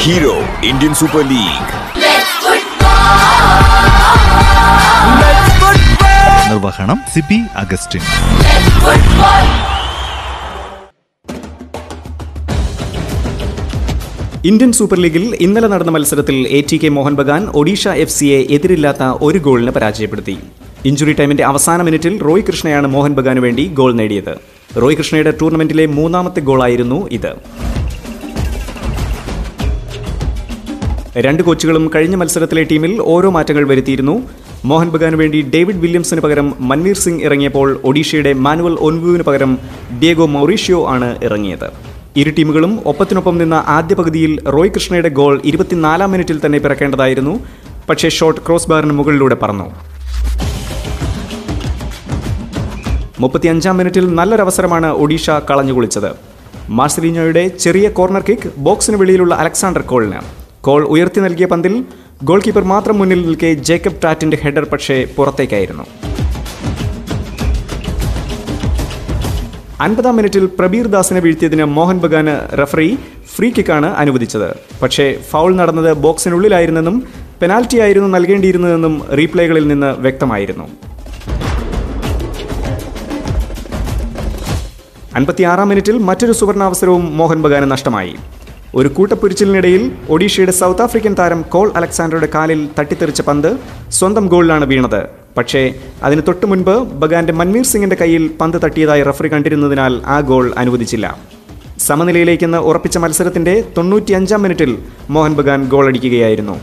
Hero Indian Super League Let's football. നിർവഹണം Sibi Augustin Let's football. Indian Super ലീഗിൽ ഇന്നലെ നടന്ന മത്സരത്തിൽ A T K Mohun Bagan Odisha F സിയെ എതിരില്ലാത്ത ഒരു ഗോളിന് പരാജയപ്പെടുത്തി ഇഞ്ചുറി ടൈമിന്റെ അവസാന മിനിറ്റിൽ റോയ് കൃഷ്ണയാണ് മോഹൻ ബഗാനു വേണ്ടി ഗോൾ നേടിയത്. റോയ് കൃഷ്ണയുടെ ടൂർണമെന്റിലെ മൂന്നാമത്തെ ഗോളായിരുന്നു ഇത്. രണ്ട് കോച്ചുകളും കഴിഞ്ഞ മത്സരത്തിലെ ടീമിൽ ഓരോ മാറ്റങ്ങൾ വരുത്തിയിരുന്നു. മോഹൻ ബഗാനു വേണ്ടി ഡേവിഡ് വില്യംസിന് പകരം മൻവീർ സിംഗ് ഇറങ്ങിയപ്പോൾ ഒഡീഷയുടെ മാനുവൽ ഒൻവുവിന് പകരം ഡിയേഗോ മൗറീഷ്യോ ആണ് ഇറങ്ങിയത്. ഇരു ടീമുകളും ഒപ്പത്തിനൊപ്പം നിന്ന ആദ്യ പകുതിയിൽ റോയ് കൃഷ്ണയുടെ ഗോൾ ഇരുപത്തിനാലാം മിനിറ്റിൽ തന്നെ പിറക്കേണ്ടതായിരുന്നു. പക്ഷേ ഷോട്ട് ക്രോസ് ബാറിന് മുകളിലൂടെ പറന്നു. മുപ്പത്തിയഞ്ചാം മിനിറ്റിൽ നല്ലൊരവസരമാണ് ഒഡീഷ കളഞ്ഞു കുളിച്ചത്. മാർസലിനോയുടെ ചെറിയ കോർണർ കിക്ക് ബോക്സിന് വെളിയിലുള്ള അലക്സാണ്ടർ കോളിന്. കോൾ ഉയർത്തി നൽകിയ പന്തിൽ ഗോൾ കീപ്പർ മാത്രം മുന്നിൽ നിൽക്കെ ജേക്കബ് ടാറ്റിന്റെ ഹെഡർ പക്ഷേ പുറത്തേക്കായിരുന്നു. അൻപതാം മിനിറ്റിൽ പ്രബീർ ദാസിനെ വീഴ്ത്തിയതിന് മോഹൻ ബഗാന് റഫറി ഫ്രീ കിക്കാണ് അനുവദിച്ചത്. പക്ഷേ ഫൗൾ നടന്നത് ബോക്സിനുള്ളിലായിരുന്നെന്നും പെനാൽറ്റി ആയിരുന്നു നൽകേണ്ടിയിരുന്നതെന്നും റീപ്ലേകളിൽ നിന്ന് വ്യക്തമായിരുന്നു. അൻപത്തിയാറാം മിനിറ്റിൽ മറ്റൊരു സുവർണാവസരവും മോഹൻ ബഗാന് നഷ്ടമായി. ഒരു കൂട്ടപ്പൊരിച്ചിലിനിടയിൽ ഒഡീഷയുടെ സൗത്ത് ആഫ്രിക്കൻ താരം കോൾ അലക്സാണ്ടറുടെ കാലിൽ തട്ടിത്തെറിച്ച പന്ത് സ്വന്തം ഗോളിലാണ് വീണത്. പക്ഷേ അതിന് തൊട്ടു മുൻപ് ബഗാന്റെ മൻവീർ സിംഗിന്റെ കയ്യിൽ പന്ത് തട്ടിയതായി റഫറി കണ്ടിരുന്നതിനാൽ ആ ഗോൾ അനുവദിച്ചില്ല. സമനിലയിലേക്കെന്ന് ഉറപ്പിച്ച മത്സരത്തിന്റെ തൊണ്ണൂറ്റിയഞ്ചാം മിനിറ്റിൽ മോഹൻ ബഗാൻ ഗോളടിക്കുകയായിരുന്നു.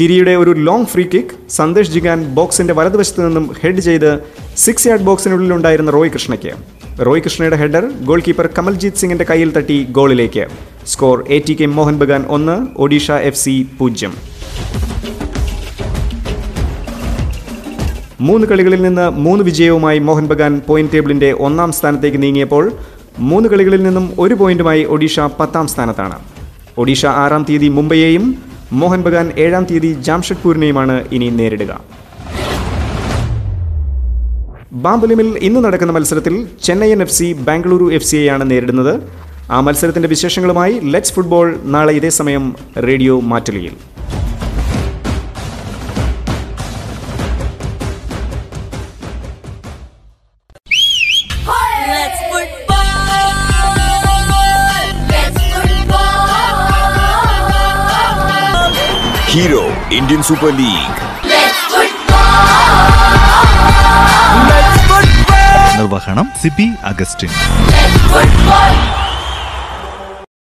ടിരിയുടെ ഒരു long free kick Sandesh Jhingan ബോക്സിന്റെ വലതുവശത്ത് നിന്നും ഹെഡ് ചെയ്ത് സിക്സ് യാർഡ് ബോക്സിനുള്ളിലുണ്ടായിരുന്ന റോയ് കൃഷ്ണയ്ക്ക്. റോയ് കൃഷ്ണയുടെ ഹെഡർ ഗോൾ കീപ്പർ കമൽജീത് സിംഗിന്റെ കയ്യിൽ തട്ടി ഗോളിലേക്ക്. Score A T K Mohun Bagan ഒന്ന് ഒഡീഷ എഫ് സി പൂജ്യം. മൂന്ന് കളികളിൽ നിന്ന് മൂന്ന് വിജയവുമായി മോഹൻ ബഗാൻ പോയിന്റ് ടേബിളിന്റെ ഒന്നാം സ്ഥാനത്തേക്ക് നീങ്ങിയപ്പോൾ മൂന്ന് കളികളിൽ നിന്നും ഒരു പോയിന്റുമായി ഒഡീഷ പത്താം സ്ഥാനത്താണ്. ഒഡീഷ ആറാം തീയതി മുംബൈയെയും മോഹൻ ബഗാൻ ഏഴാം തീയതി ജാംഷഡ്പൂരിനെയുമാണ് ഇനി നേരിടുക. ബാംബുലിമിൽ ഇന്ന് നടക്കുന്ന മത്സരത്തിൽ Chennaiyin F C Bengaluru F സിയെയാണ് നേരിടുന്നത്. ആ മത്സരത്തിന്റെ വിശേഷങ്ങളുമായി ലെറ്റ്സ് ഫുട്ബോൾ നാളെ ഇതേ സമയം radio മാറ്റലിയിൽ. Hero Indian Super League. നിർവഹണം സിബി അഗസ്റ്റിൻ.